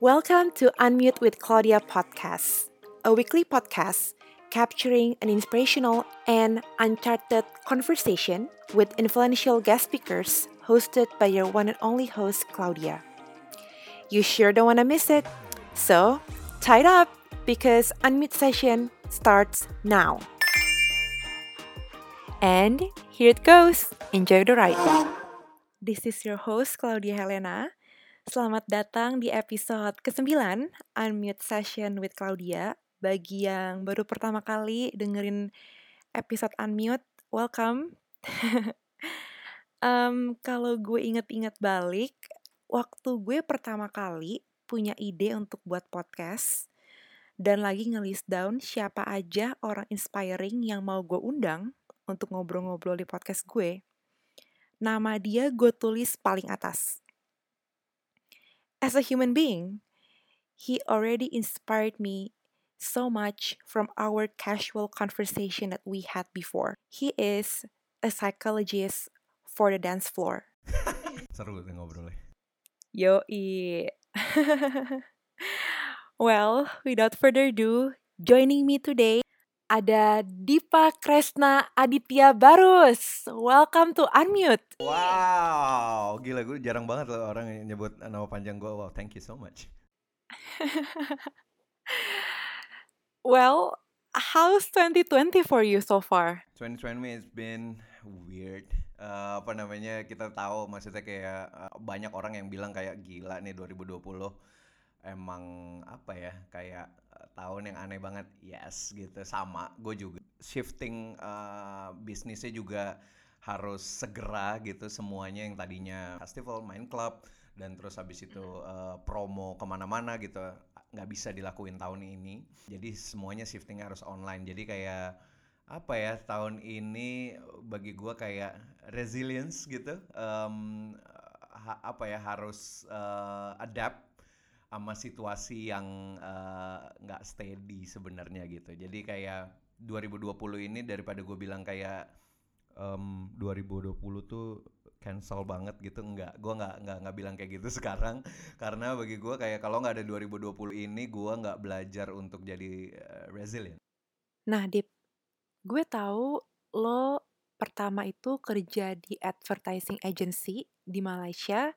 Welcome to Unmute with Claudia podcast, a weekly podcast capturing an inspirational and uncharted conversation with influential guest speakers hosted by your one and only host, Claudia. You sure don't want to miss it. So, tie it up because Unmute session starts now. And here it goes. Enjoy the ride. This is your host, Claudia Helena. Selamat datang di episode ke-9 Unmute Session with Claudia. Bagi yang baru pertama kali dengerin episode Unmute, welcome. um, kalau gue inget-inget balik, waktu gue pertama kali punya ide untuk buat podcast, dan lagi nge-list down siapa aja orang inspiring yang mau gue undang untuk ngobrol-ngobrol di podcast gue. Nama dia gue tulis paling atas. As a human being, he already inspired me so much from our casual conversation that we had before. He is a psychologist for the dance floor. Seru ngobrolnya. Yoi. well, without further ado, joining me today ada Dipa Kresna Aditya Barus. Welcome to Unmute. Wow, gila gue jarang banget loh orang yang nyebut nama panjang gue. Wow, thank you so much. well, how's 2020 for you so far? 2020 has been weird. Uh, apa namanya kita tahu maksudnya kayak uh, banyak orang yang bilang kayak gila nih 2020 emang apa ya kayak uh, tahun yang aneh banget yes gitu. Sama gue juga. Shifting uh, bisnisnya juga harus segera gitu semuanya yang tadinya festival main club dan terus habis itu uh, promo ke mana-mana gitu nggak bisa dilakuin tahun ini. Jadi semuanya shifting harus online. Jadi kayak apa ya tahun ini bagi gue kayak resilience gitu um, apa ya harus uh, adapt sama situasi yang nggak uh, steady sebenarnya gitu. Jadi kayak 2020 ini daripada gue bilang kayak um, 2020 tuh cancel banget gitu enggak gue nggak nggak nggak bilang kayak gitu sekarang. Karena bagi gue kayak kalau nggak ada 2020 ini gue nggak belajar untuk jadi uh, resilient. Nah Dip gue tahu lo pertama itu kerja di advertising agency di Malaysia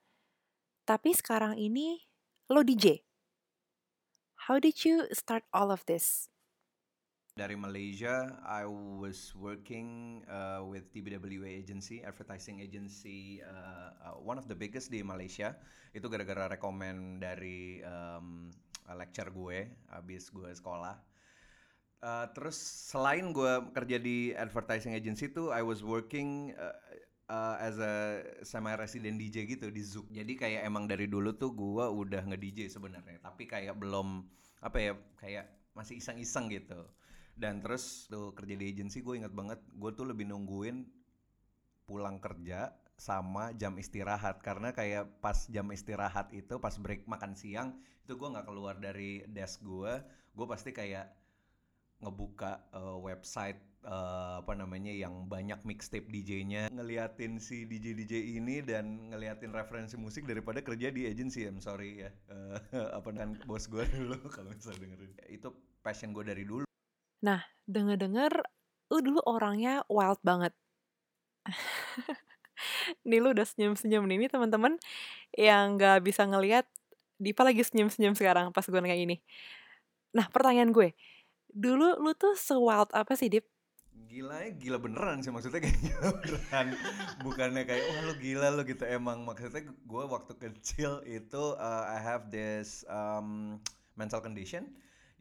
tapi sekarang ini lo DJ how did you start all of this dari Malaysia, I was working uh, with TBWA agency, advertising agency, uh, uh, one of the biggest di Malaysia. Itu gara-gara rekomend dari um, lecture gue, abis gue sekolah. Uh, terus selain gue kerja di advertising agency itu, I was working uh, uh, as a semi resident DJ gitu di Zouk. Jadi kayak emang dari dulu tuh gue udah nge DJ sebenarnya, tapi kayak belum apa ya, kayak masih iseng-iseng gitu dan terus tuh kerja di agency gue inget banget gue tuh lebih nungguin pulang kerja sama jam istirahat karena kayak pas jam istirahat itu pas break makan siang itu gue nggak keluar dari desk gue gue pasti kayak ngebuka uh, website uh, apa namanya yang banyak mixtape DJ-nya ngeliatin si DJ DJ ini dan ngeliatin referensi musik daripada kerja di agency. I'm sorry ya. Uh, apa kan bos gue dulu kalau misalnya dengerin. Itu passion gue dari dulu. Nah, denger-denger lu dulu orangnya wild banget. nih lu udah senyum-senyum nih, ini teman-teman yang nggak bisa ngelihat Dipa lagi senyum-senyum sekarang pas gue nanya ini. Nah, pertanyaan gue, dulu lu tuh se-wild apa sih, Dip? Gila ya, gila beneran sih maksudnya kayak gila beneran. Bukannya kayak, wah lu gila lu gitu. Emang maksudnya gue waktu kecil itu uh, I have this um, mental condition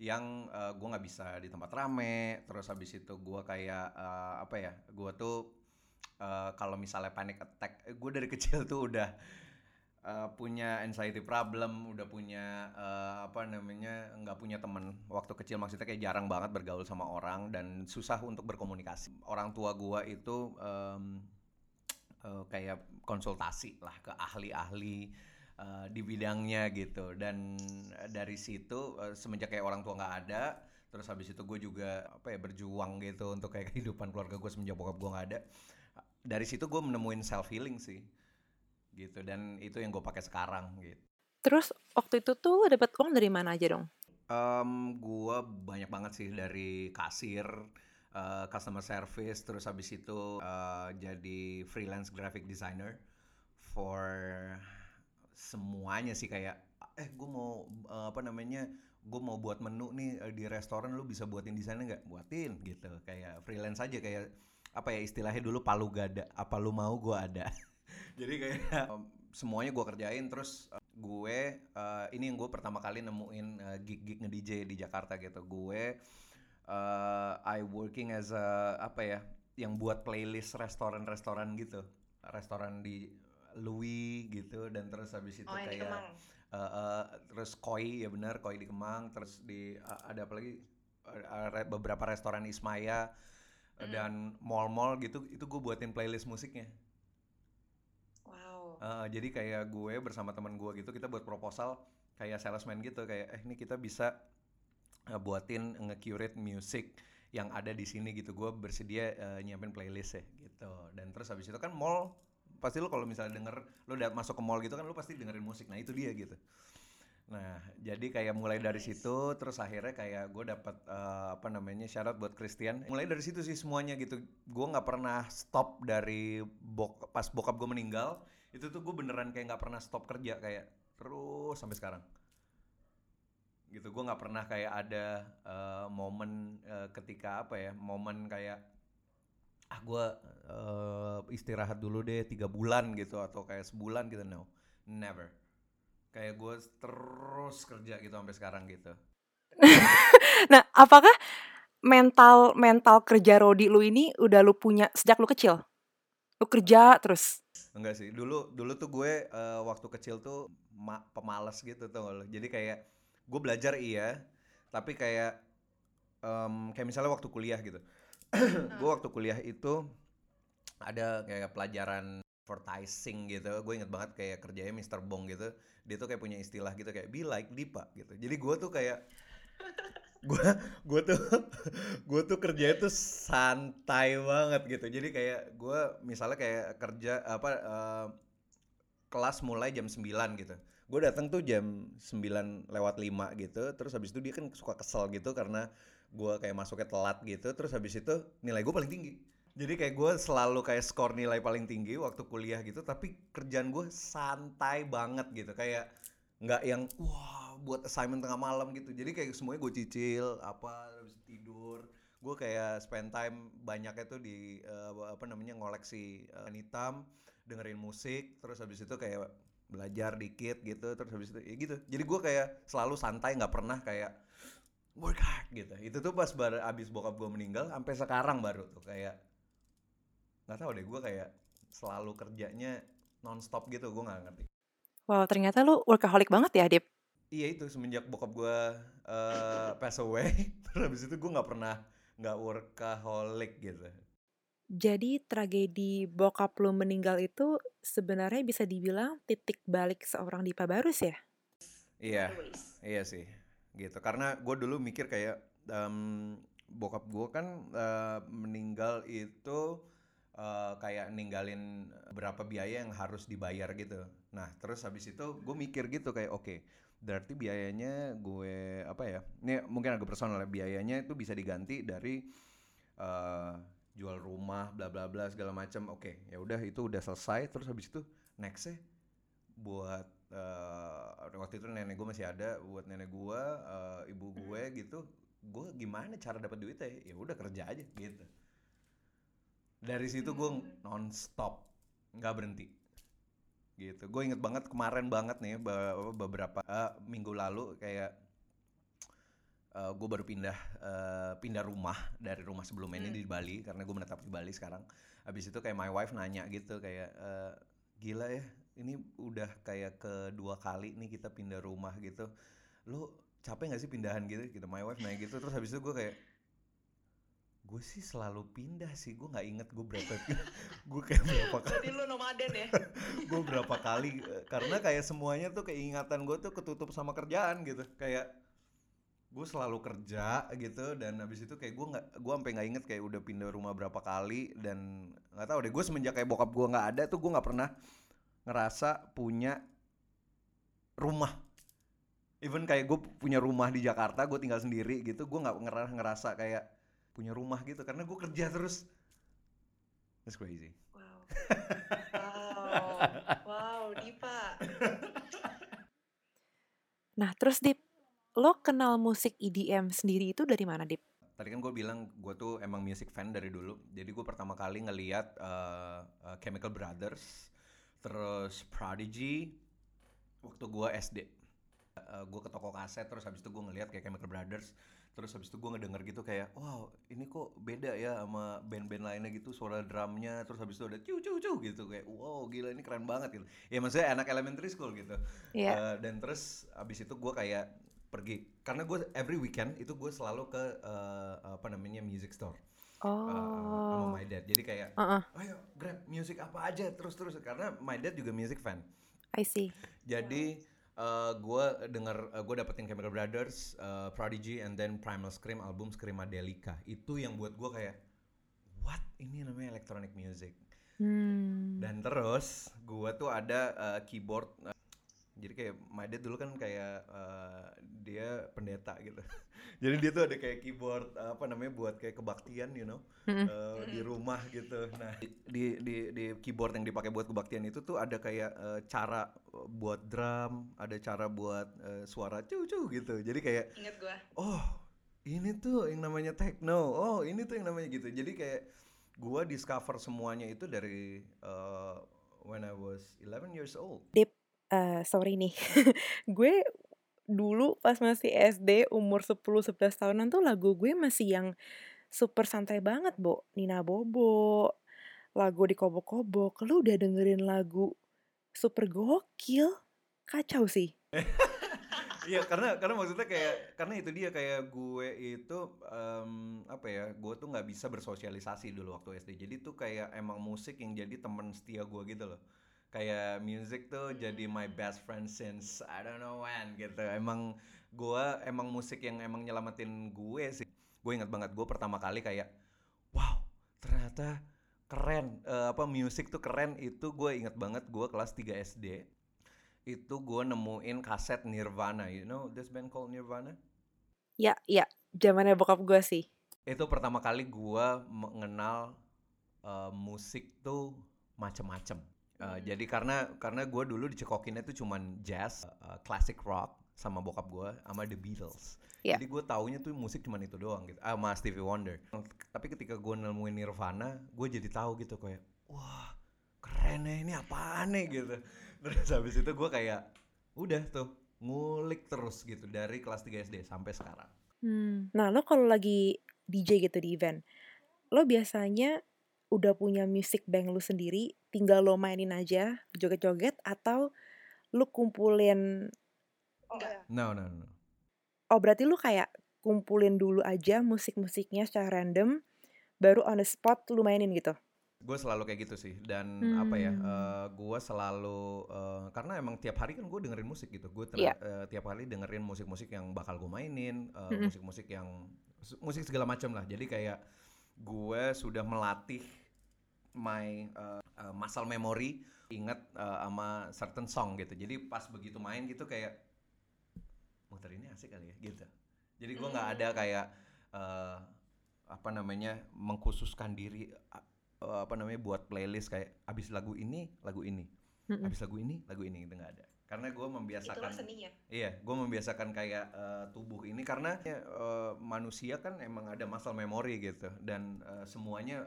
yang uh, gue nggak bisa di tempat rame terus habis itu gue kayak uh, apa ya gue tuh uh, kalau misalnya panic attack gue dari kecil tuh udah uh, punya anxiety problem udah punya uh, apa namanya nggak punya temen waktu kecil maksudnya kayak jarang banget bergaul sama orang dan susah untuk berkomunikasi. Orang tua gue itu um, uh, kayak konsultasi lah ke ahli-ahli uh, di bidangnya gitu. Dan dari situ uh, semenjak kayak orang tua nggak ada terus habis itu gue juga apa ya berjuang gitu untuk kayak kehidupan keluarga gue semenjak bokap gue nggak ada. Dari situ gue menemuin self healing sih gitu. Dan itu yang gue pakai sekarang gitu. Terus waktu itu tuh dapat uang dari mana aja dong? Um, gua banyak banget sih dari kasir, uh, customer service, terus habis itu uh, jadi freelance graphic designer for semuanya sih kayak eh gue mau uh, apa namanya gue mau buat menu nih uh, di restoran lu bisa buatin desainnya nggak? Buatin gitu. Kayak freelance aja kayak apa ya istilahnya dulu palu gada apa lu mau gue ada jadi kayak um, semuanya gue kerjain terus uh, gue uh, ini yang gue pertama kali nemuin uh, gig-gig nge DJ di Jakarta gitu. Gue uh, I working as a apa ya yang buat playlist restoran-restoran gitu. Restoran di Louis gitu dan terus habis itu oh, kayak uh, uh, terus koi ya benar koi di Kemang terus di uh, ada apa lagi? Uh, beberapa restoran Ismaya mm. dan mall-mall gitu itu gue buatin playlist musiknya Uh, jadi kayak gue bersama teman gue gitu kita buat proposal kayak salesman gitu kayak eh ini kita bisa uh, buatin nge-curate music yang ada di sini gitu. Gue bersedia uh, nyiapin playlist ya gitu. Dan terus habis itu kan mall pasti lo kalau misalnya denger lo udah masuk ke mall gitu kan lo pasti dengerin musik. Nah itu dia gitu. Nah jadi kayak mulai dari situ terus akhirnya kayak gue dapat uh, apa namanya syarat buat Christian. Mulai dari situ sih semuanya gitu. Gue nggak pernah stop dari bok pas bokap gue meninggal itu tuh gue beneran kayak nggak pernah stop kerja kayak terus sampai sekarang. Gitu gue nggak pernah kayak ada uh, momen uh, ketika apa ya momen kayak ah gue uh, istirahat dulu deh tiga bulan gitu atau kayak sebulan gitu no. Never. Kayak gue terus kerja gitu sampai sekarang gitu. Nah apakah mental mental kerja Rodi lu ini udah lu punya sejak lu kecil? Lu kerja terus Enggak sih, dulu dulu tuh gue uh, waktu kecil tuh ma pemalas gitu tuh. Jadi kayak gue belajar iya, tapi kayak um, kayak misalnya waktu kuliah gitu. gue waktu kuliah itu ada kayak pelajaran advertising gitu. Gue inget banget kayak kerjanya Mr. Bong gitu. Dia tuh kayak punya istilah gitu kayak be like Dipa gitu. Jadi gue tuh kayak gue gue tuh gue tuh kerja itu santai banget gitu. Jadi kayak gue misalnya kayak kerja apa uh, kelas mulai jam 9 gitu. Gue datang tuh jam 9 lewat 5 gitu. Terus habis itu dia kan suka kesel gitu karena gue kayak masuknya telat gitu. Terus habis itu nilai gue paling tinggi. Jadi kayak gue selalu kayak skor nilai paling tinggi waktu kuliah gitu. Tapi kerjaan gue santai banget gitu. Kayak nggak yang wah buat assignment tengah malam gitu. Jadi kayak semuanya gue cicil apa habis tidur. Gue kayak spend time banyaknya tuh di uh, apa namanya ngoleksi uh, hitam dengerin musik terus habis itu kayak belajar dikit gitu terus habis itu ya gitu. Jadi gue kayak selalu santai nggak pernah kayak work hard gitu. Itu tuh pas baru abis bokap gue meninggal sampai sekarang baru tuh kayak nggak tahu deh gue kayak selalu kerjanya nonstop gitu gue nggak ngerti. Wow, ternyata lu workaholic banget ya, Dip? Iya itu semenjak bokap gue uh, pass away, terus habis itu gue nggak pernah nggak workaholic gitu. Jadi tragedi bokap lu meninggal itu sebenarnya bisa dibilang titik balik seorang Dipa Barus ya? Iya, iya sih, gitu. Karena gue dulu mikir kayak um, bokap gue kan uh, meninggal itu uh, kayak ninggalin berapa biaya yang harus dibayar gitu. Nah terus habis itu gue mikir gitu kayak oke. Okay, berarti biayanya gue apa ya ini mungkin agak personal ya biayanya itu bisa diganti dari uh, jual rumah bla bla bla segala macam oke okay, ya udah itu udah selesai terus habis itu nextnya buat uh, waktu itu nenek gue masih ada buat nenek gue uh, ibu gue hmm. gitu gue gimana cara dapat duitnya ya udah kerja aja gitu dari situ gue hmm. non stop nggak berhenti gitu. Gue inget banget kemarin banget nih beberapa uh, minggu lalu kayak uh, eh, gue baru pindah uh, pindah rumah dari rumah sebelumnya hmm. ini di Bali karena gue menetap di Bali sekarang. Habis itu kayak my wife nanya gitu kayak uh, gila ya ini udah kayak kedua kali nih kita pindah rumah gitu. Lu capek gak sih pindahan gitu? Gitu my wife nanya gitu. Terus habis itu gue kayak gue sih selalu pindah sih gue nggak inget gue berapa gue kayak berapa kali lu nomaden ya? Gue berapa kali eh, karena kayak semuanya tuh keingatan gue tuh ketutup sama kerjaan gitu. Kayak gue selalu kerja gitu dan habis itu kayak gue nggak gue sampai nggak inget kayak udah pindah rumah berapa kali dan nggak tahu deh gue semenjak kayak bokap gue nggak ada tuh gue nggak pernah ngerasa punya rumah. Even kayak gue punya rumah di Jakarta gue tinggal sendiri gitu gue nggak ngerasa ngerasa kayak punya rumah gitu karena gue kerja terus that's crazy Wow. Wow. Wow, Dipa. Nah, terus Dip, lo kenal musik EDM sendiri itu dari mana, Dip? tadi kan gue bilang gue tuh emang music fan dari dulu jadi gue pertama kali ngeliat uh, uh, Chemical Brothers terus Prodigy waktu gue SD uh, gue ke toko kaset terus habis itu gue ngeliat kayak Chemical Brothers terus habis itu gue ngedenger gitu kayak wow ini kok beda ya sama band-band lainnya gitu suara drumnya. Terus habis itu ada cu cu cu gitu kayak wow gila ini keren banget gitu. Ya maksudnya anak elementary school gitu. Iya. Uh, dan terus habis itu gue kayak pergi. Karena gue every weekend itu gue selalu ke uh, apa namanya music store. Uh, sama Oh. my dad. Jadi kayak Heeh, ayo grab music apa aja. Terus terus. Karena my dad juga music fan. I see. jadi uh, gue denger uh, gue dapetin Chemical Brothers, uh, Prodigy, and then Primal Scream album Screamadelica. Itu yang buat gue kayak what ini namanya electronic music. Hmm. Dan terus gue tuh ada uh, keyboard. uh, jadi kayak my dad dulu kan kayak uh, dia pendeta gitu. jadi dia tuh ada kayak keyboard uh, apa namanya buat kayak kebaktian you know uh, di rumah gitu. Nah, di di di keyboard yang dipakai buat kebaktian itu tuh ada kayak uh, cara buat drum, ada cara buat uh, suara cu-cu gitu. Jadi kayak Ingat gua. oh, ini tuh yang namanya techno. Oh, ini tuh yang namanya gitu. Jadi kayak gua discover semuanya itu dari uh, when I was 11 years old. Dip, eh, sorry nih. gue dulu pas masih SD umur 10-11 tahunan tuh lagu gue masih yang super santai banget, Bo. Nina Bobo, lagu di kobok-kobok. Lu udah dengerin lagu super gokil. Kacau sih. Iya karena karena maksudnya kayak karena itu dia kayak gue itu em, apa ya gue tuh nggak bisa bersosialisasi dulu waktu SD jadi tuh kayak emang musik yang jadi teman setia gue gitu loh kayak music tuh jadi my best friend since I don't know when gitu. Emang gue emang musik yang emang nyelamatin gue sih. Gue ingat banget gue pertama kali kayak wow ternyata keren. Eh, apa musik tuh keren. Itu gue inget banget gue kelas 3 SD itu gue nemuin kaset Nirvana. You know this band called Nirvana? Ya, ya. Zamannya bokap gue sih. itu pertama kali gue mengenal eh, musik tuh macem-macem Eh, Hmm. jadi karena karena gue dulu dicekokinnya tuh cuman jazz eh, classic rock sama bokap gue sama The Beatles Iya. jadi gue taunya tuh musik cuman itu doang gitu ah, sama Stevie Wonder tapi ketika gue nemuin Nirvana gue jadi tahu gitu kayak wah keren ya ini apaan nih gitu terus habis itu gue kayak udah tuh ngulik terus gitu dari kelas 3 SD sampai sekarang Hmm. Nah, lo kalau lagi DJ gitu di event, lo biasanya udah punya music bank lu sendiri, tinggal lo mainin aja, joget-joget, atau lu kumpulin, no no no oh berarti lu kayak kumpulin dulu aja musik-musiknya secara random, baru on the spot lu mainin gitu? gue selalu kayak gitu sih dan apa ya Hmm. eh, gue selalu eh, karena emang tiap hari kan gue dengerin musik gitu gue Iya. tiap hari dengerin musik-musik yang bakal gue mainin eh, musik-musik yang su- musik segala macam lah jadi kayak gue sudah melatih my eh, eh, muscle memory ingat eh, sama certain song gitu. Jadi pas begitu main gitu kayak muter ini asik kali ya gitu. Jadi gue nggak ada kayak eh, apa namanya mengkhususkan diri a- eh, apa namanya buat playlist kayak abis lagu ini lagu ini. Mm-mm. abis lagu ini lagu ini itu nggak ada. Karena gue membiasakan seninya. iya gue membiasakan kayak eh, tubuh ini karena eh, manusia kan emang ada muscle memory gitu. Dan eh, semuanya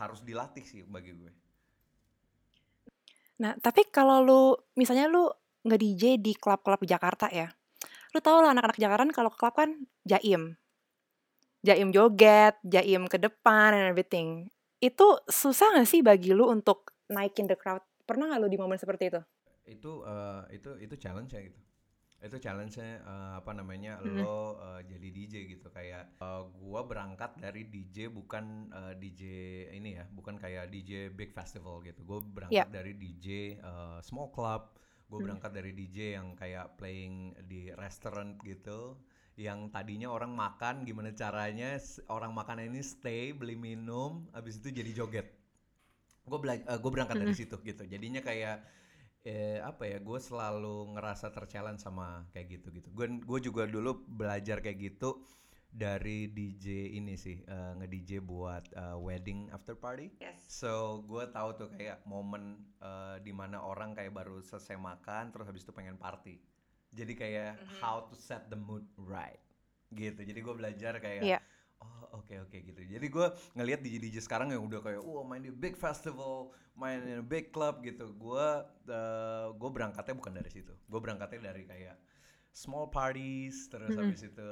harus dilatih sih bagi gue Nah, tapi kalau lu, misalnya lu nge-DJ di klub-klub Jakarta ya, lu tau lah anak-anak Jakarta kan kalau ke klub kan jaim. Jaim joget, jaim ke depan, and everything. Itu susah gak sih bagi lu untuk naikin the crowd? Pernah gak lu di momen seperti itu? itu eh, itu itu challenge ya gitu itu challenge-nya eh, apa namanya Mm-mm. lo eh, jadi DJ gitu. Kayak eh, gua berangkat dari DJ bukan eh, DJ ini ya bukan kayak DJ big festival gitu. Gue berangkat dari DJ eh, small club. Gue Hmm. berangkat dari DJ yang kayak playing di restaurant gitu yang tadinya orang makan gimana caranya orang makan ini stay beli minum habis itu jadi joget. Gue gue berangkat dari situ gitu. Jadinya kayak eh, apa ya gue selalu ngerasa terchallenge sama kayak gitu gitu gue gue juga dulu belajar kayak gitu dari DJ ini sih uh, nge DJ buat uh, wedding after party Yes. so gue tahu tuh kayak momen uh, di mana orang kayak baru selesai makan terus habis itu pengen party jadi kayak Mhm. how to set the mood right gitu jadi gue belajar kayak Iya. Oh oke oke gitu. Jadi gue ngelihat DJ DJ sekarang yang udah kayak, wah main di big festival, main di big club gitu. Gue uh, gue berangkatnya bukan dari situ. Gue berangkatnya dari kayak small parties, terus Mm-mm. habis itu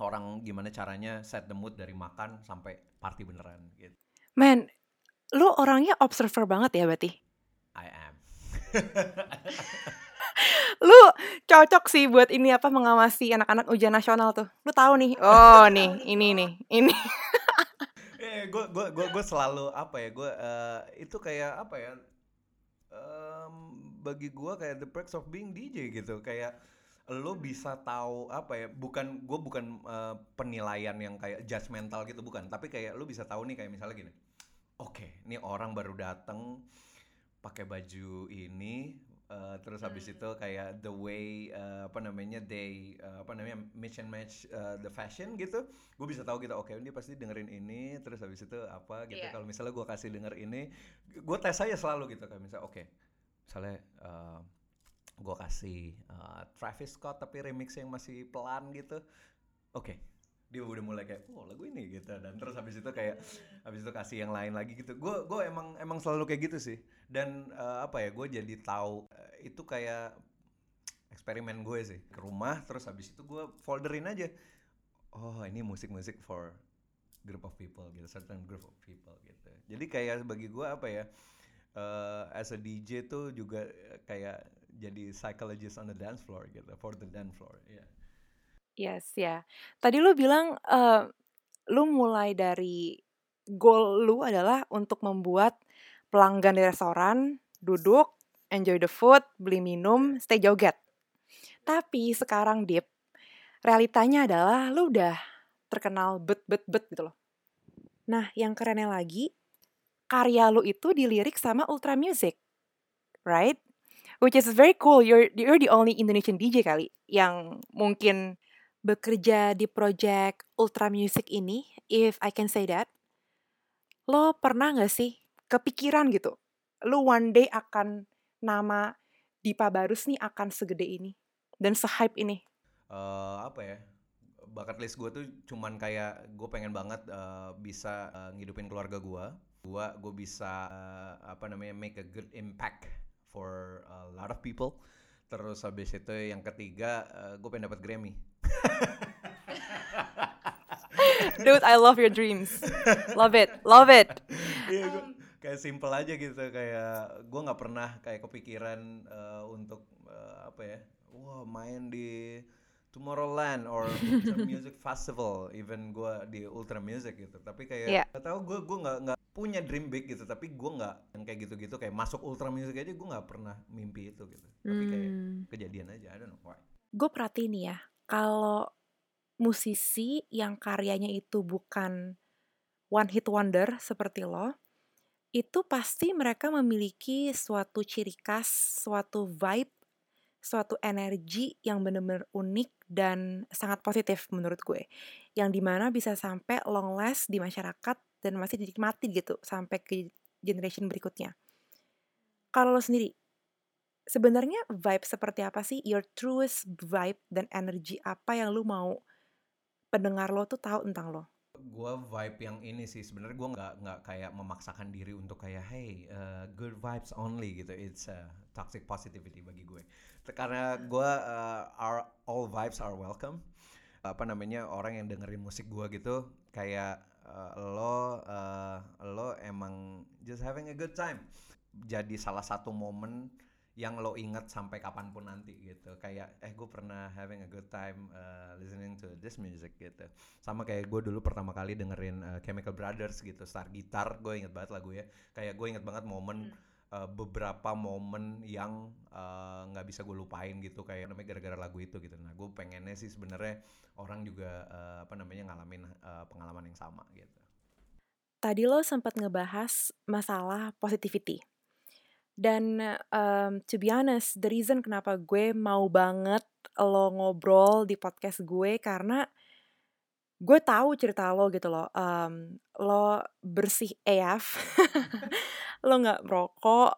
orang gimana caranya set the mood dari makan sampai party beneran gitu. Men, lu orangnya observer banget ya berarti? I am. Lu cocok sih buat ini apa mengawasi anak-anak ujian nasional tuh. Lu tahu nih. Oh, nih, ini nih. Ini. eh gue gue gue gue selalu apa ya gue eh, itu kayak apa ya em, bagi gue kayak the perks of being DJ gitu kayak lo bisa tahu apa ya bukan gue bukan eh, penilaian yang kayak judgmental gitu bukan tapi kayak lo bisa tahu nih kayak misalnya gini oke ini orang baru dateng pakai baju ini eh, terus habis Hmm. itu kayak the way eh, apa namanya they eh, apa namanya match and match eh, the fashion gitu gue bisa tahu gitu oke dia pasti dengerin ini terus habis itu apa gitu. Iya. kalau misalnya gue kasih denger ini gue tes aja selalu gitu kayak misalnya oke misalnya eh, gue kasih eh, Travis Scott tapi remix yang masih pelan gitu oke. Dia udah mulai kayak oh lagu ini gitu. Dan terus habis itu kayak habis itu kasih yang lain lagi gitu. Gue gue emang emang selalu kayak gitu sih dan eh, apa ya gue jadi tahu eh, itu kayak eksperimen gue sih. Ke rumah terus habis itu gue folderin aja. Oh ini musik-musik for group of people gitu certain group of people gitu. Jadi kayak bagi gue apa ya eh, as a DJ tuh juga kayak jadi psychologist on the dance floor gitu for the dance floor ya Yes, ya. Tadi lu bilang eh, lu mulai dari goal lu adalah untuk membuat pelanggan di restoran duduk, enjoy the food, beli minum, stay joget. Tapi sekarang Dip, realitanya adalah lu udah terkenal bet bet bet gitu loh. Nah, yang kerennya lagi, karya lu itu dilirik sama Ultra Music, right? Which is very cool. You're you're the only Indonesian DJ kali yang mungkin bekerja di project Ultra Music ini, if I can say that. Lo pernah gak sih kepikiran gitu, lo one day akan nama Dipa Barus nih akan segede ini dan se-hype ini? eh apa ya bucket list gue tuh cuman kayak gue pengen banget eh, bisa eh, ngidupin keluarga gue gua gue bisa eh, apa namanya make a good impact for a lot of people terus habis itu yang ketiga gue pengen dapat Grammy Dude, I love your dreams. Love it, love it. Iya, gua kayak simple aja gitu kayak gue nggak pernah kayak kepikiran eh, untuk eh, apa ya wah main di Tomorrowland or Ultra Music Festival even gue di Ultra Music gitu tapi kayak Iya. nggak tahu gue gue nggak nggak punya dream big gitu tapi gue nggak yang kayak gitu-gitu kayak masuk Ultra Music aja gue nggak pernah mimpi itu gitu tapi kayak Hmm. kejadian aja I don't know why gue perhatiin ya, kalau musisi yang karyanya itu bukan one hit wonder seperti lo, itu pasti mereka memiliki suatu ciri khas, suatu vibe, suatu energi yang bener-bener unik dan sangat positif menurut gue. Yang di mana bisa sampai long last di masyarakat dan masih dinikmati gitu sampai ke generation berikutnya. Kalau lo sendiri, sebenarnya vibe seperti apa sih? Your truest vibe dan energi apa yang lu mau pendengar lo tuh tahu tentang lo? Gue vibe yang ini sih. Sebenarnya gue nggak nggak kayak memaksakan diri untuk kayak hey uh, good vibes only gitu. It's uh, toxic positivity bagi gue. Karena gue uh, are all vibes are welcome. Apa namanya orang yang dengerin musik gue gitu kayak uh, lo uh, lo emang just having a good time. Jadi salah satu momen yang lo inget sampai kapan pun nanti gitu. Kayak eh gue pernah having a good time uh, listening to this music gitu. Sama kayak gue dulu pertama kali dengerin uh, Chemical Brothers gitu. Star Guitar gue inget banget lagu ya. Kayak gue inget banget momen uh, beberapa momen yang uh, nggak bisa gue lupain gitu. Kayak namanya gara-gara lagu itu gitu. Nah gue pengennya sih sebenarnya orang juga uh, apa namanya ngalamin uh, pengalaman yang sama gitu. Tadi lo sempat ngebahas masalah positivity. Dan um, to be honest, the reason kenapa gue mau banget lo ngobrol di podcast gue karena gue tahu cerita lo gitu loh. Um, lo bersih AF, lo nggak merokok,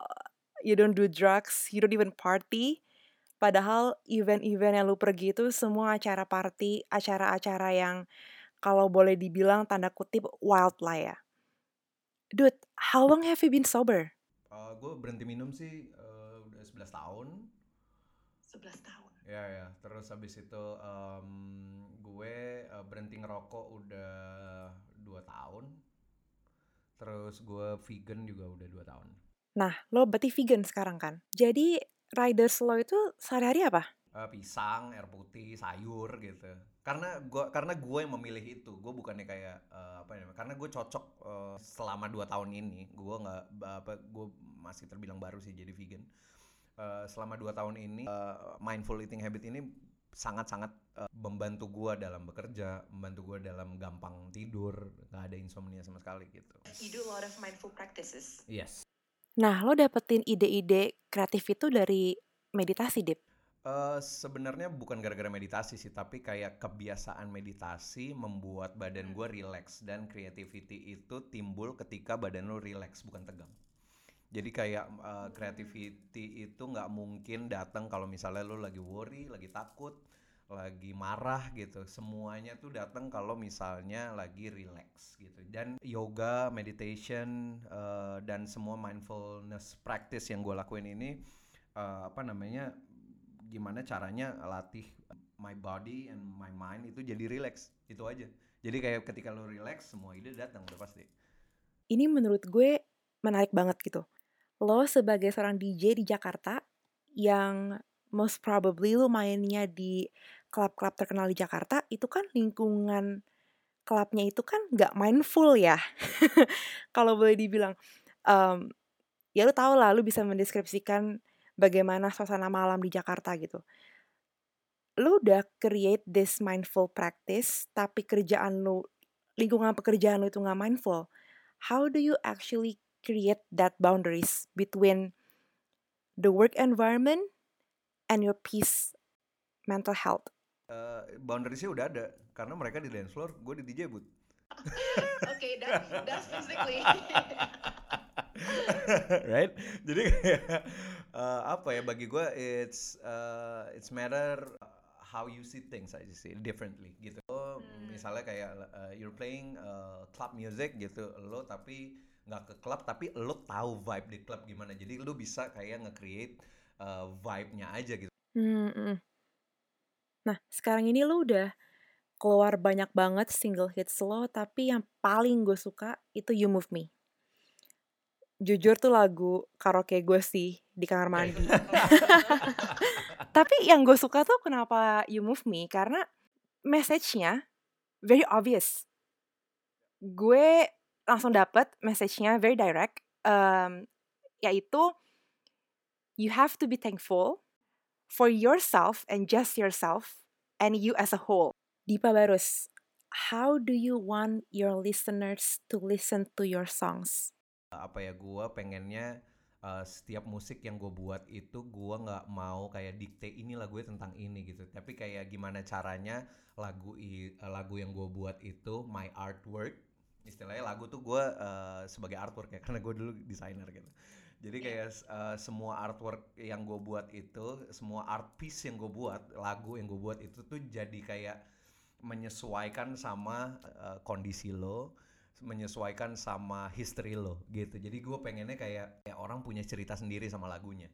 you don't do drugs, you don't even party. Padahal event-event yang lu pergi itu semua acara party, acara-acara yang kalau boleh dibilang tanda kutip wild lah ya. Dude, how long have you been sober? Uh, gue berhenti minum sih uh, udah 11 tahun. 11 tahun. Ya ya, terus habis itu um, gue uh, berhenti ngerokok udah 2 tahun. Terus gue vegan juga udah 2 tahun. Nah, lo berarti vegan sekarang kan? Jadi riders lo itu sehari-hari apa? Uh, pisang, air putih, sayur gitu. Karena gua karena gue yang memilih itu. Gue bukannya kayak uh, apa ya? Karena gue cocok uh, selama dua tahun ini. Gue nggak apa gue masih terbilang baru sih jadi vegan. Uh, selama dua tahun ini uh, mindful eating habit ini sangat-sangat uh, membantu gue dalam bekerja, membantu gue dalam gampang tidur, nggak ada insomnia sama sekali gitu. You do a lot of mindful practices. Yes. Nah, lo dapetin ide-ide kreatif itu dari meditasi, Dip? Uh, sebenarnya bukan gara-gara meditasi sih, tapi kayak kebiasaan meditasi membuat badan gue relax dan creativity itu timbul ketika badan lo relax bukan tegang. Jadi kayak uh, creativity itu nggak mungkin datang kalau misalnya lo lagi worry, lagi takut, lagi marah gitu. Semuanya tuh datang kalau misalnya lagi relax gitu. Dan yoga meditation uh, dan semua mindfulness practice yang gue lakuin ini uh, apa namanya gimana caranya latih my body and my mind itu jadi relax itu aja. Jadi kayak ketika lo relax semua ide datang udah pasti. Ini menurut gue menarik banget gitu. Lo sebagai seorang DJ di Jakarta yang most probably lo mainnya di klub-klub terkenal di Jakarta itu kan lingkungan klubnya itu kan nggak mindful ya. Kalau boleh dibilang um, ya lu tau lah lu bisa mendeskripsikan bagaimana suasana malam di Jakarta gitu. Lu udah create this mindful practice tapi kerjaan lu lingkungan pekerjaan lu itu nggak mindful how do you actually create that boundaries between the work environment and your peace mental health? Uh, boundariesnya udah ada karena mereka di dance floor gue di DJ booth. Oke okay, that, that's physically right? Jadi kayak uh, apa ya bagi gue it's uh, it's matter how you see things aja sih differently gitu lo hmm. misalnya kayak uh, you're playing uh, club music gitu lo tapi nggak ke club tapi lo tahu vibe di club gimana jadi lo bisa kayak nge-create uh, vibe-nya aja gitu hmm, hmm. Nah, sekarang ini lo udah keluar banyak banget single hits lo, tapi yang paling gue suka itu You Move Me. Jujur tuh lagu karaoke gue sih di kamar mandi. tapi yang gue suka tuh kenapa You Move Me, karena message-nya very obvious. Gue langsung dapet message-nya very direct, um, yaitu you have to be thankful for yourself and just yourself and you as a whole. Dipa Barus, how do you want your listeners to listen to your songs? Apa ya gue pengennya uh, setiap musik yang gue buat itu gue nggak mau kayak dikte inilah gue tentang ini gitu. Tapi kayak gimana caranya lagu i, lagu yang gue buat itu my artwork istilahnya lagu tuh gue uh, sebagai artwork ya karena gue dulu desainer gitu. Jadi iya. kayak uh, semua artwork yang gue buat itu, semua art piece yang gue buat, lagu yang gue buat itu tuh jadi kayak menyesuaikan sama uh, kondisi lo, menyesuaikan sama history lo gitu. Jadi gue pengennya kayak, kayak orang punya cerita sendiri sama lagunya.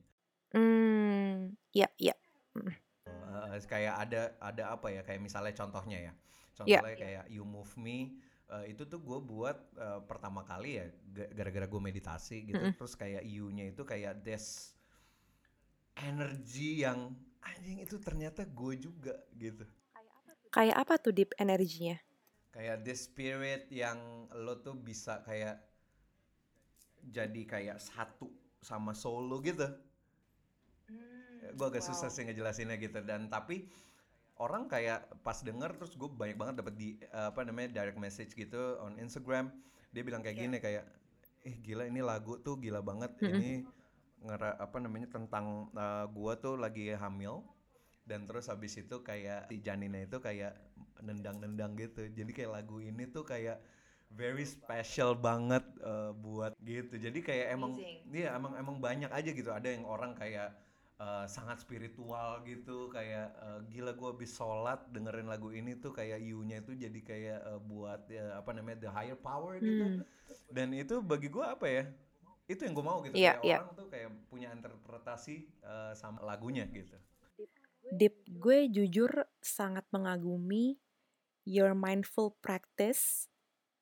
Hmm, ya, ya. Uh, kayak ada ada apa ya? Kayak misalnya contohnya ya, iya. contohnya yeah. kayak You Move Me uh, itu tuh gue buat uh, pertama kali ya gara-gara gue meditasi gitu mm -hmm. terus kayak you-nya itu kayak des energi yang anjing itu ternyata gue juga gitu kayak apa tuh deep energinya kayak the spirit yang lo tuh bisa kayak jadi kayak satu sama solo gitu hmm, gue agak wow. susah sih ngejelasinnya gitu dan tapi orang kayak pas denger terus gue banyak banget dapat di uh, apa namanya direct message gitu on Instagram dia bilang kayak yeah. gini kayak eh gila ini lagu tuh gila banget mm -hmm. ini ngera apa namanya tentang uh, gua tuh lagi hamil dan terus habis itu kayak si janinnya itu kayak nendang-nendang gitu. Jadi kayak lagu ini tuh kayak very special banget uh, buat gitu. Jadi kayak emang iya emang emang banyak aja gitu. Ada yang orang kayak uh, sangat spiritual gitu kayak uh, gila gue habis sholat dengerin lagu ini tuh kayak you-nya itu jadi kayak uh, buat uh, apa namanya the higher power gitu. Hmm. dan itu bagi gue apa ya itu yang gue mau gitu. Iya, kayak iya. orang tuh kayak punya interpretasi uh, sama lagunya gitu Dip, gue jujur sangat mengagumi your mindful practice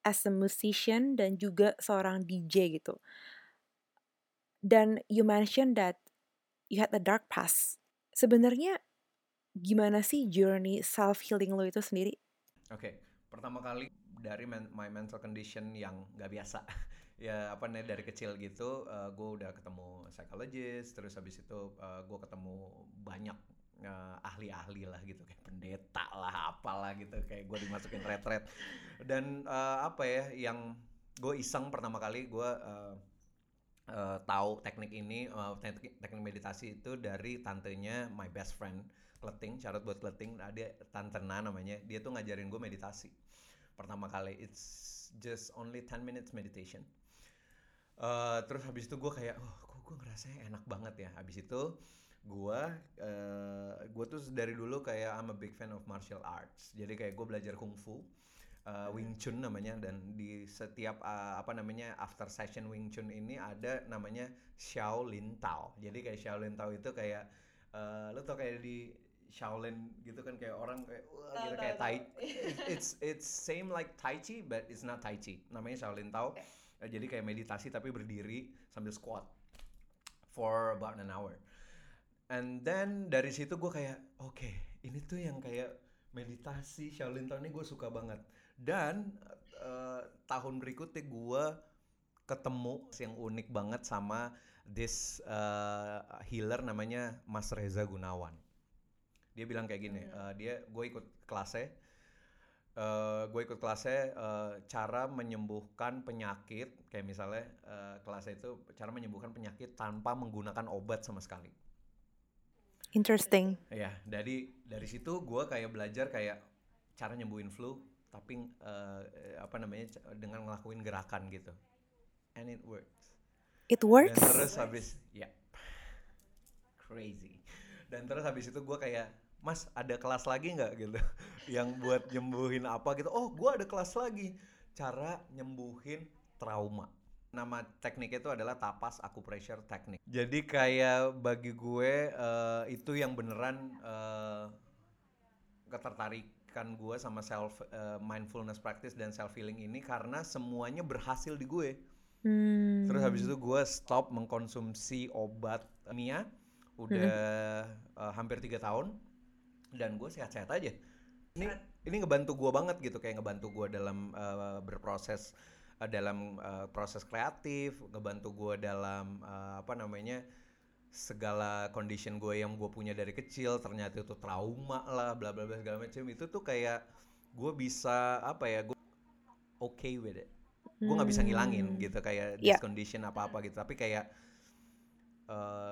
as a musician dan juga seorang DJ gitu. Dan you mentioned that you had a dark past. Sebenarnya gimana sih journey self healing lo itu sendiri? Oke, pertama kali dari men- my mental condition yang gak biasa. ya apa nih dari kecil gitu, gue udah ketemu psychologist, terus habis itu gue ketemu banyak eh, ahli-ahli lah gitu, kayak pendeta lah, apalah gitu, kayak gue dimasukin retret. Dan eh, apa ya, yang gue iseng pertama kali gue eh, eh, tahu teknik ini, eh, teknik, teknik meditasi itu dari tantenya my best friend Kleting, syarat buat Kleting, nah, dia Tante Na namanya, dia tuh ngajarin gue meditasi. Pertama kali, it's just only 10 minutes meditation. Eh, terus habis itu gue kayak, oh kok gue ngerasanya enak banget ya. Habis itu gue, eh gue tuh dari dulu kayak I'm a big fan of martial arts. Jadi kayak gue belajar kungfu, eh, Wing Chun namanya, dan di setiap eh, apa namanya after session Wing Chun ini ada namanya Shaolin Tao. Jadi kayak Shaolin Tao itu kayak, eh lo tau kayak di Shaolin gitu kan kayak orang kayak wah gitu kayak tai it's it's same like tai chi but it's not tai chi. Namanya Shaolin Tao. Eh, jadi kayak meditasi tapi berdiri sambil squat for about an hour and then dari situ gue kayak oke ini tuh yang kayak meditasi Shaolin Tao ini gue suka banget. Dan eh, tahun berikutnya gue ketemu yang unik banget sama this eh, healer namanya Mas Reza Gunawan. Dia bilang kayak gini eh, dia gue ikut kelasnya eh gue ikut kelasnya eh, cara menyembuhkan penyakit kayak misalnya eh, kelasnya itu cara menyembuhkan penyakit tanpa menggunakan obat sama sekali Interesting. ya dari dari situ gue kayak belajar kayak cara nyembuhin flu tapi eh, apa namanya dengan ngelakuin gerakan gitu. And it works. It dan works. terus habis ya crazy. Dan terus habis itu gue kayak mas ada kelas lagi nggak? gitu. Yang buat nyembuhin apa gitu. Oh gue ada kelas lagi. Cara nyembuhin trauma nama tekniknya itu adalah tapas acupressure teknik jadi kayak bagi gue eh, itu yang beneran eh, ketertarikan gue sama self eh, mindfulness practice dan self healing ini karena semuanya berhasil di gue Hmm. Terus habis itu gue stop mengkonsumsi obat Mia udah uh, hampir tiga tahun dan gue sehat-sehat aja. Ini ini ngebantu gue banget gitu kayak ngebantu gue dalam uh, berproses uh, dalam uh, proses kreatif, ngebantu gue dalam uh, apa namanya segala condition gue yang gue punya dari kecil ternyata itu trauma lah bla bla bla segala macam itu tuh kayak gue bisa apa ya gue okay with it gue nggak bisa ngilangin Hmm. gitu kayak Iya. this condition apa apa gitu tapi kayak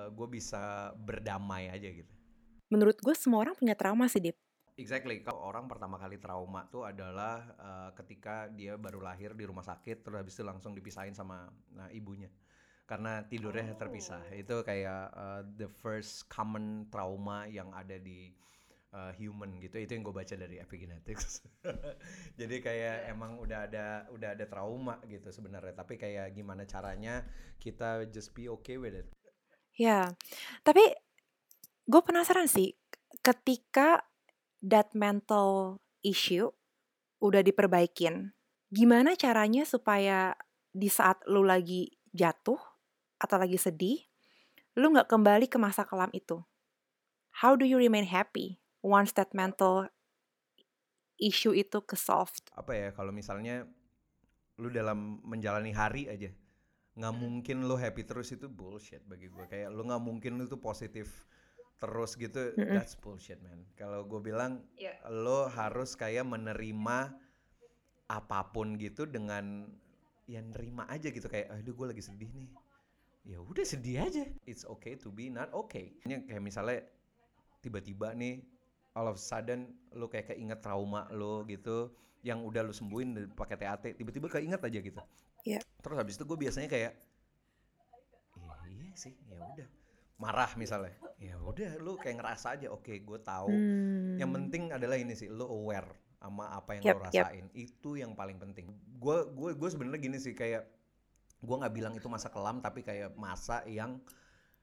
gue bisa berdamai aja gitu Menurut gue semua orang punya trauma sih, Dip. Exactly. Kalau orang pertama kali trauma tuh adalah eh, ketika dia baru lahir di rumah sakit terus habis itu langsung dipisahin sama nah, ibunya. Karena tidurnya terpisah. Itu kayak eh, the first common trauma yang ada di eh, human gitu. Itu yang gue baca dari epigenetics. Jadi kayak emang udah ada udah ada trauma gitu sebenarnya. Tapi kayak gimana caranya kita just be okay with it. Ya, tapi gue penasaran sih, ketika that mental issue udah diperbaikin, gimana caranya supaya di saat lu lagi jatuh atau lagi sedih, lu nggak kembali ke masa kelam itu? How do you remain happy once that mental issue itu ke solved? apa ya kalau misalnya lu dalam menjalani hari aja nggak mungkin lu happy terus itu bullshit bagi gue kayak lu nggak mungkin lu tuh positif terus gitu Mm-mm. that's bullshit man. Kalau gue bilang Iya. lo harus kayak menerima apa pun gitu dengan ya nerima aja gitu. Kayak aduh gue lagi sedih nih. Ya udah sedih aja. It's okay to be not okay. Ini kayak misalnya tiba-tiba nih all of a sudden lu kayak keinget trauma lo gitu yang udah lu sembuhin pakai TAT tiba-tiba keinget aja gitu. Iya. terus habis itu gue biasanya kayak iya iya sih ya udah marah misalnya. Ya udah lu kayak ngerasa aja oke gue tahu. Hmm. yang penting adalah ini sih lu aware sama apa yang Yep, lo yep. rasain. Itu yang paling penting. Gue gue gue sebenarnya gini sih kayak gue nggak bilang itu masa kelam tapi kayak masa yang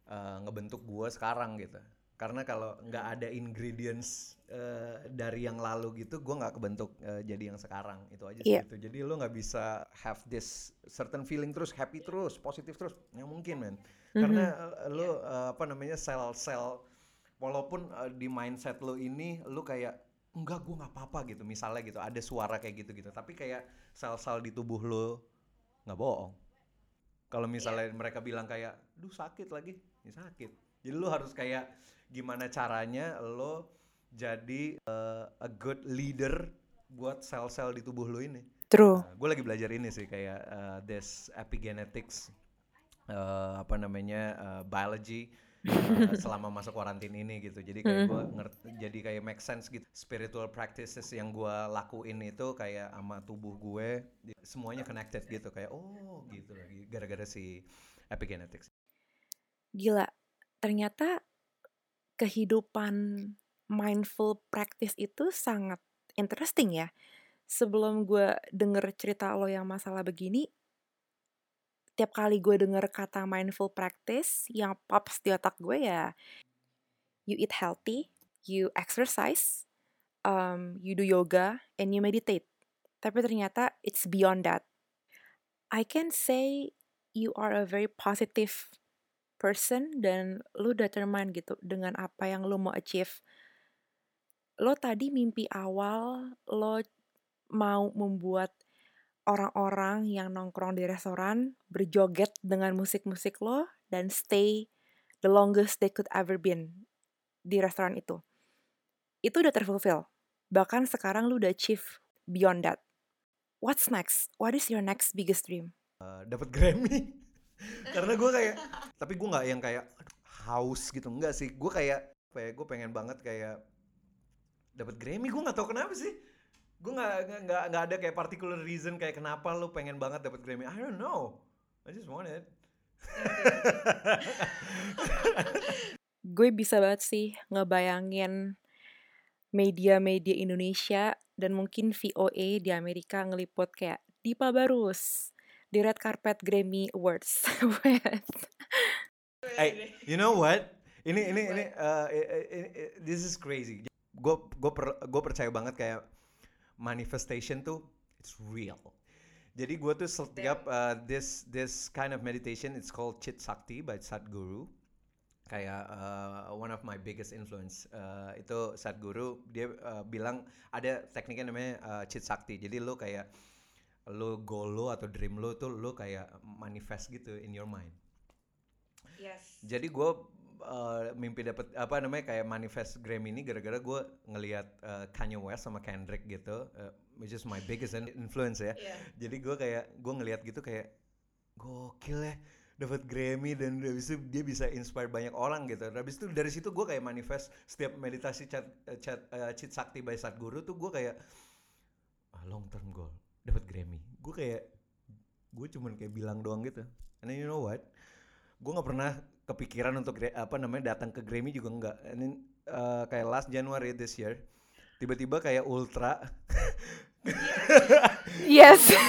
eh, ngebentuk gue sekarang gitu. Karena kalau nggak ada ingredients eh, dari yang lalu gitu gue nggak kebentuk eh, jadi yang sekarang. Itu aja sih Iya. gitu. Jadi lo nggak bisa have this certain feeling terus happy terus positif terus. Nggak mungkin men karena lo eh, apa namanya sel-sel walaupun eh, di mindset lo ini lo kayak enggak gue nggak apa-apa gitu misalnya gitu ada suara kayak gitu gitu tapi kayak sel-sel di tubuh lo nggak bohong. Kalau misalnya mereka bilang kayak duh sakit lagi. Ya sakit. Jadi lo harus kayak gimana caranya lo jadi eh, a good leader buat sel-sel di tubuh lo ini. True. gue lagi belajar ini sih kayak uh, this epigenetics uh, apa namanya uh, biology uh, selama masa karantin ini gitu. Jadi kayak gue ngerti jadi kayak make sense gitu. Spiritual practices yang gue lakuin itu kayak sama tubuh gue semuanya connected gitu. Kayak oh gitu lagi gara-gara si epigenetics. Gila, ternyata kehidupan mindful practice itu sangat interesting ya. Sebelum gue denger cerita lo yang masalah begini, tiap kali gue denger kata mindful practice, yang pops di otak gue ya, you eat healthy, you exercise, um, you do yoga, and you meditate. Tapi ternyata it's beyond that. I can say you are a very positive person dan lu determined gitu dengan apa yang lu mau achieve. Lo tadi mimpi awal lo mau membuat orang-orang yang nongkrong di restoran berjoget dengan musik-musik lo dan stay the longest they could ever been di restoran itu. Itu udah terfulfill. Bahkan sekarang lu udah achieve beyond that. What's next? What is your next biggest dream? uh, dapat Grammy karena gue kayak tapi gue nggak yang kayak haus gitu enggak sih gue kayak kayak gue pengen banget kayak dapat Grammy gue nggak tahu kenapa sih gue nggak nggak- nggak ada kayak particular reason kayak kenapa lu pengen banget dapat Grammy I don't know I just want it gue bisa banget sih ngebayangin media-media Indonesia dan mungkin VOA di Amerika ngeliput kayak Dipa Barus di red carpet Grammy Awards. Hey, you know what? Ini ini ini uh, i- i- i- i- this is crazy. Gue gue gue percaya banget kayak manifestation tuh it's real. Jadi gue tuh setiap uh, this this kind of meditation it's called Chit Sakti by Sadhguru. Kayak uh, one of my biggest influence uh, itu Sadhguru dia uh, bilang ada tekniknya namanya uh, Chit Sakti. Jadi lo kayak lo goal lo atau dream lo tuh lo kayak manifest gitu in your mind. Yes. Jadi gue mimpi dapat apa namanya kayak manifest Grammy ini gara-gara gue ngelihat uh, Kanye West sama Kendrick gitu, uh, which is my biggest in- influence ya. Jadi gue kayak gue ngelihat gitu kayak gokil ya dapat Grammy dan habis itu dia bisa inspire banyak orang gitu. Habis itu dari situ gue kayak manifest setiap meditasi chat, eh, chat eh, Chit Sakti by Sadhguru tuh gue kayak ah, long term goal dapat Grammy. Gue kayak gue cuman kayak bilang doang gitu. And then you know what? gue nggak pernah kepikiran untuk apa namanya datang ke Grammy juga nggak. And then, uh, kayak last January this year, tiba-tiba kayak Ultra, Yes. kayak,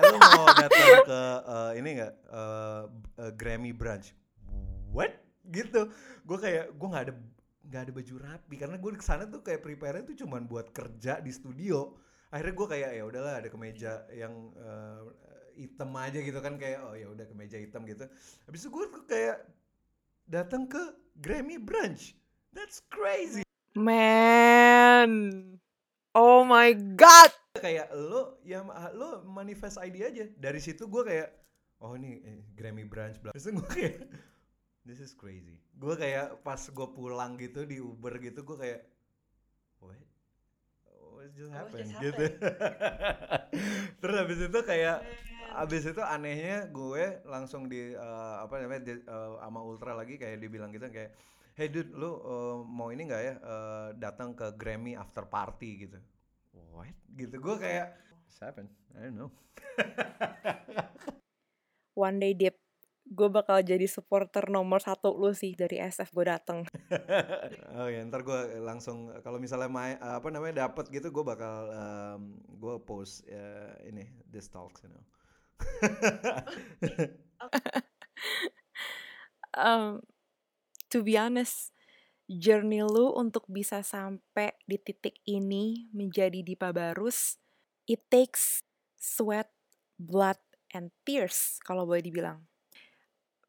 "Eh, lu mau datang ke uh, ini nggak uh, uh, Grammy brunch? What? Gitu. Gue kayak gue nggak ada nggak ada baju rapi karena gue ke sana tuh kayak prepare tuh cuman buat kerja di studio. Akhirnya gue kayak ya udahlah ada kemeja yang uh, hitam aja gitu kan kayak oh ya udah kemeja hitam gitu. Habis itu gue kayak datang ke Grammy brunch. That's crazy. Man. Oh my god. kayak lo ya lo manifest ID aja dari situ gue kayak oh ini eh, Grammy brunch bla terus gue kayak this is crazy gue kayak pas gue pulang gitu di Uber gitu gue kayak what what just happened just gitu terus habis itu kayak abis itu anehnya gue langsung di uh, apa namanya di, uh, sama Ultra lagi kayak dibilang gitu kayak hey dude lu uh, mau ini nggak ya uh, datang ke Grammy after party gitu. What? Gitu. Gue kayak seven I don't know. One day Deep gue bakal jadi supporter nomor satu lu sih dari SF gue dateng. Oh ya ntar gue langsung kalau misalnya main apa namanya dapet gitu gue bakal um, gue post uh, ini this talks you know um, to be honest journey lu untuk bisa sampai di titik ini menjadi Dipa Barus it takes sweat blood and tears kalau boleh dibilang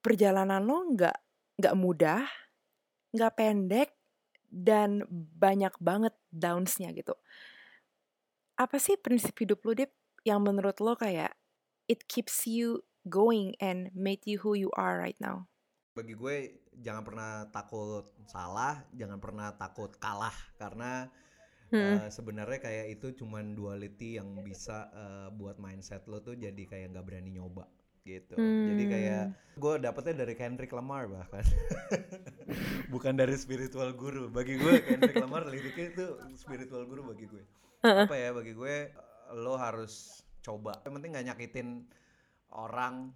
perjalanan lo nggak nggak mudah, nggak pendek, dan banyak banget downs-nya gitu. Apa sih prinsip hidup lo, Dip, yang menurut lo kayak it keeps you going and made you who you are right now? Bagi gue jangan pernah takut salah, jangan pernah takut kalah karena hmm. uh, sebenarnya kayak itu cuman duality yang bisa uh, buat mindset lo tuh jadi kayak nggak berani nyoba gitu. Hmm. Jadi kayak gue dapetnya dari Kendrick Lamar bahkan. Bukan dari spiritual guru. Bagi gue Kendrick Lamar liriknya itu spiritual guru bagi gue. Apa ya bagi gue lo harus coba. Yang penting gak nyakitin orang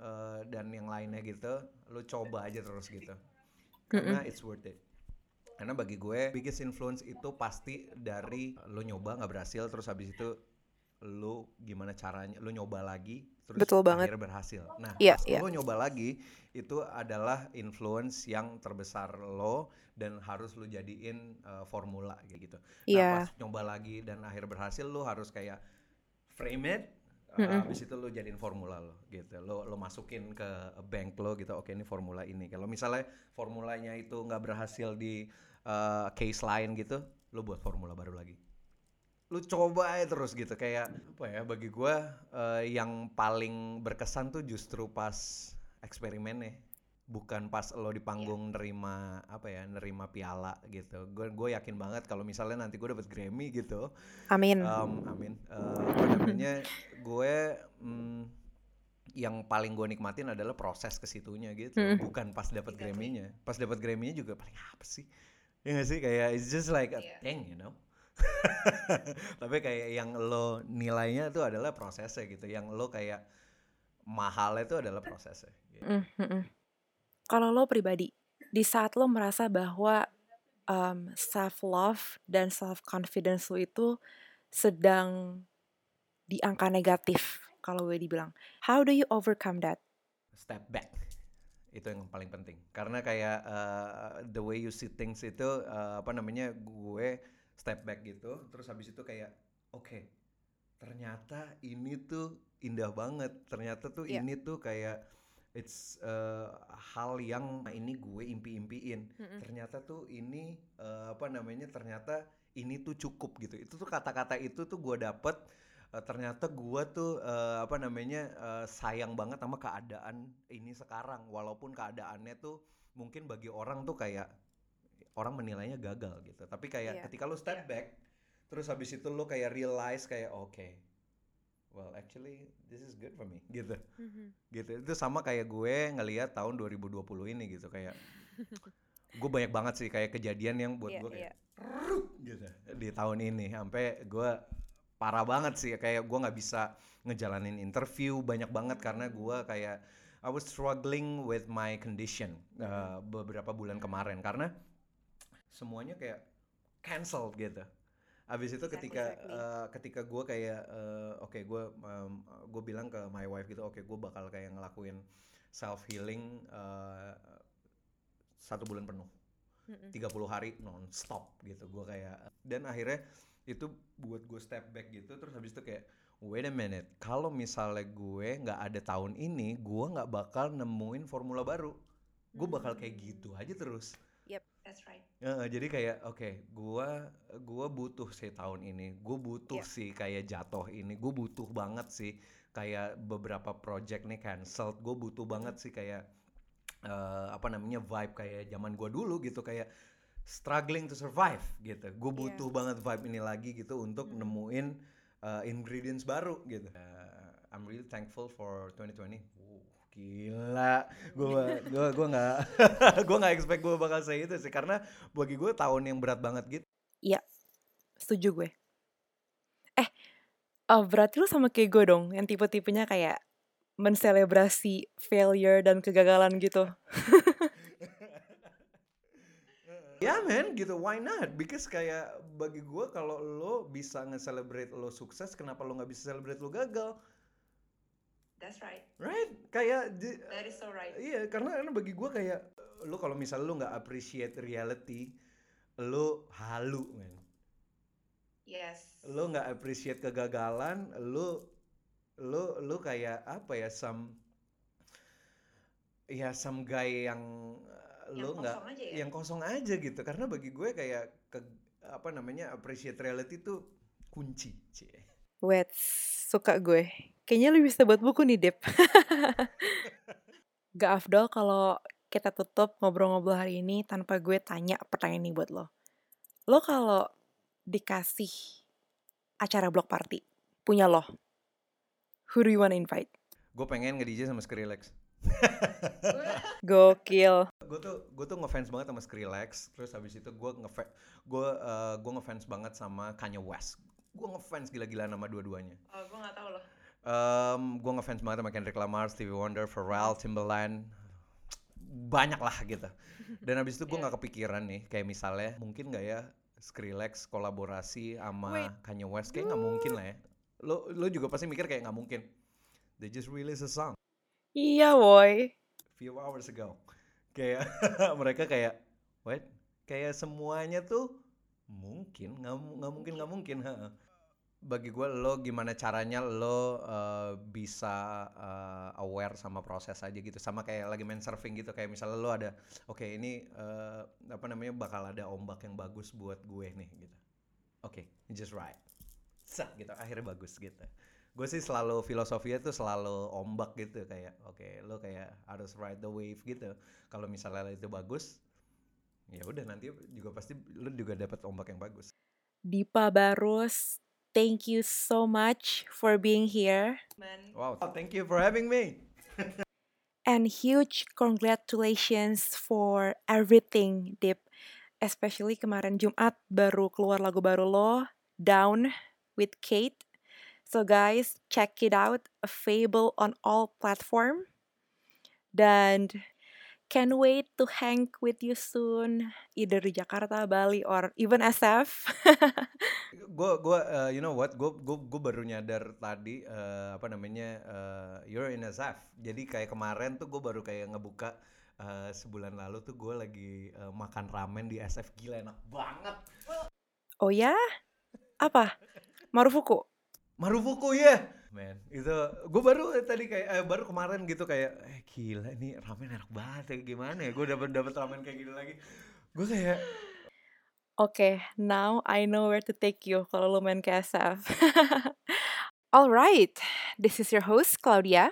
uh, dan yang lainnya gitu. Lo coba aja terus gitu. Karena it's worth it. Karena bagi gue biggest influence itu pasti dari lo nyoba nggak berhasil terus habis itu lo gimana caranya lo nyoba lagi terus Betul banget. akhirnya berhasil. Nah, yeah, pas yeah. lo nyoba lagi itu adalah influence yang terbesar lo dan harus lo jadiin uh, formula gitu. Nah, yeah. pas nyoba lagi dan akhir berhasil lo harus kayak frame it Uh. Habis itu lo jadiin formula lo gitu. Lo lo masukin ke bank lo gitu. Oke, ini formula ini. Kalau misalnya formulanya itu nggak berhasil di uh, case lain gitu, lo buat formula baru lagi lu coba aja terus gitu kayak apa ya bagi gue uh, yang paling berkesan tuh justru pas eksperimennya bukan pas lo di panggung yeah. nerima apa ya nerima piala gitu gue gue yakin banget kalau misalnya nanti gue dapet Grammy gitu amin um, amin uh, apa namanya gue mm, yang paling gue nikmatin adalah proses ke situnya gitu mm. bukan pas dapet Grammy-nya pas dapet Grammy-nya juga paling apa sih ya gak sih kayak it's just like a yeah. thing you know tapi kayak yang lo nilainya itu adalah prosesnya gitu yang lo kayak mahal itu adalah prosesnya gitu. mm -hmm. Kalau lo pribadi di saat lo merasa bahwa um, self love dan self confidence lo itu sedang di angka negatif kalau gue dibilang how do you overcome that? Step back. Itu yang paling penting. Karena kayak uh, the way you see things itu uh, apa namanya gue step back gitu terus habis itu kayak oke okay, ternyata ini tuh indah banget. Ternyata tuh yeah. ini tuh kayak it's uh, hal yang ini gue impi-impiin mm -hmm. ternyata tuh ini uh, apa namanya ternyata ini tuh cukup gitu itu tuh kata-kata itu tuh gue dapet uh, ternyata gue tuh uh, apa namanya uh, sayang banget sama keadaan ini sekarang walaupun keadaannya tuh mungkin bagi orang tuh kayak orang menilainya gagal gitu tapi kayak yeah. ketika lo step yeah. back terus habis itu lo kayak realize kayak oke okay, well actually this is good for me gitu mm-hmm. gitu itu sama kayak gue ngelihat tahun 2020 ini gitu kayak gue banyak banget sih kayak kejadian yang buat yeah, gue kayak yeah. gitu di tahun ini sampai gue parah banget sih kayak gue nggak bisa ngejalanin interview banyak banget karena gue kayak I was struggling with my condition uh, beberapa bulan kemarin karena semuanya kayak cancel gitu abis itu ketika exactly. uh, ketika gue kayak uh, oke okay, gue um, gue bilang ke my wife gitu oke okay, gue bakal kayak ngelakuin self healing uh, satu bulan penuh. Tiga puluh hari non stop gitu gue kayak. Dan akhirnya itu buat gue step back gitu terus habis itu kayak wait a minute kalau misalnya gue nggak ada tahun ini gue nggak bakal nemuin formula baru. Gue bakal kayak gitu aja terus That's right. Uh, jadi kayak oke, okay, gua gua butuh sih tahun ini. Gue butuh yeah. sih kayak jatuh ini. Gue butuh banget sih kayak beberapa project nih cancelled. Gue butuh banget sih kayak uh, apa namanya vibe kayak zaman gua dulu gitu kayak struggling to survive gitu. Gue iya. butuh yeah. banget vibe ini lagi gitu untuk mm. nemuin uh, ingredients baru gitu. Uh, I'm really thankful for 2020 Wuh, gila gue gue gue nggak gue nggak expect gue bakal say itu sih karena bagi gue tahun yang berat banget gitu Iya, setuju gue. Eh, oh, berarti lu sama kayak gue dong, yang tipe-tipenya kayak menselebrasi failure dan kegagalan gitu. Ya men gitu, why not? Because kayak bagi gue kalau lo bisa nge-celebrate lo sukses, kenapa lo nggak bisa celebrate lo gagal? That's right. Right? Kayak di- That is so right. iya karena karena bagi gue kayak lo kalau misalnya lo nggak appreciate reality, lo halu men. Yes. Lo nggak appreciate kegagalan, lo lo lo kayak apa ya some ya some guy yang Yang lo nggak ya? yang kosong aja gitu karena bagi gue kayak ke, apa namanya appreciate reality tuh kunci cie Wait, suka gue. Kayaknya lu bisa buat buku nih, Dip. Gak afdol kalau kita tutup ngobrol-ngobrol hari ini tanpa gue tanya pertanyaan ini buat lo. Lo kalau dikasih acara block party, punya lo, who do you wanna invite? gue pengen nge DJ sama Skrillex Gokil. gue tuh gue tuh ngefans banget sama Skrillex terus habis itu gue ngefans gue uh, gue ngefans banget sama Kanye West gue ngefans gila-gila nama dua-duanya Oh, gue gak tau loh. Um, gue ngefans banget sama Kendrick Lamar, Stevie Wonder, Pharrell, Timbaland. Banyak lah gitu. Dan habis itu gue nggak kepikiran nih kayak misalnya mungkin nggak ya Skrillex kolaborasi sama Wait. Kanye West kayak nggak mungkin lah ya. Lo lo juga pasti mikir kayak nggak mungkin. They just release a song. Iya, boy. few hours ago. Kayak mereka kayak what? Kayak semuanya tuh mungkin nggak nggak mungkin nggak mungkin ha. Bagi gue lo gimana caranya lo uh, bisa uh, aware sama proses aja gitu. Sama kayak lagi main surfing gitu kayak misalnya lo ada oke ini uh, apa namanya bakal ada ombak yang bagus buat gue nih gitu. Oke just right Sah, gitu. Akhirnya bagus gitu. Gue sih selalu filosofinya tuh selalu ombak gitu kayak oke lo kayak harus ride the wave gitu. Kalau misalnya itu bagus ya udah nanti juga pasti lo juga dapat ombak yang bagus. Dipa Barus, thank you so much for being here. wow thank you for having me And huge congratulations for everything, Dip. Especially kemarin Jumat baru keluar lagu baru lo, Down with Kate. So guys, check it out, available on all platform. Dan can wait to hang with you soon, either di Jakarta, Bali, or even SF. gue gue uh, you know what gue gue gue baru nyadar tadi uh, apa namanya uh, you're in SF jadi kayak kemarin tuh gue baru kayak ngebuka uh, sebulan lalu tuh gue lagi uh, makan ramen di SF gila enak banget oh ya? Apa? Marufuku? Marufuku ya man itu gue baru tadi kayak eh, baru kemarin gitu kayak eh gila ini ramen enak banget ya gimana ya gue dapat dapat ramen kayak gini lagi gue kayak Oke, now I know where to take you kalau lo main ke SF. Alright, this is your host Claudia.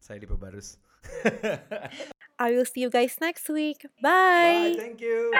saya di Pebarus I will see you guys next week. bye Bye. thank you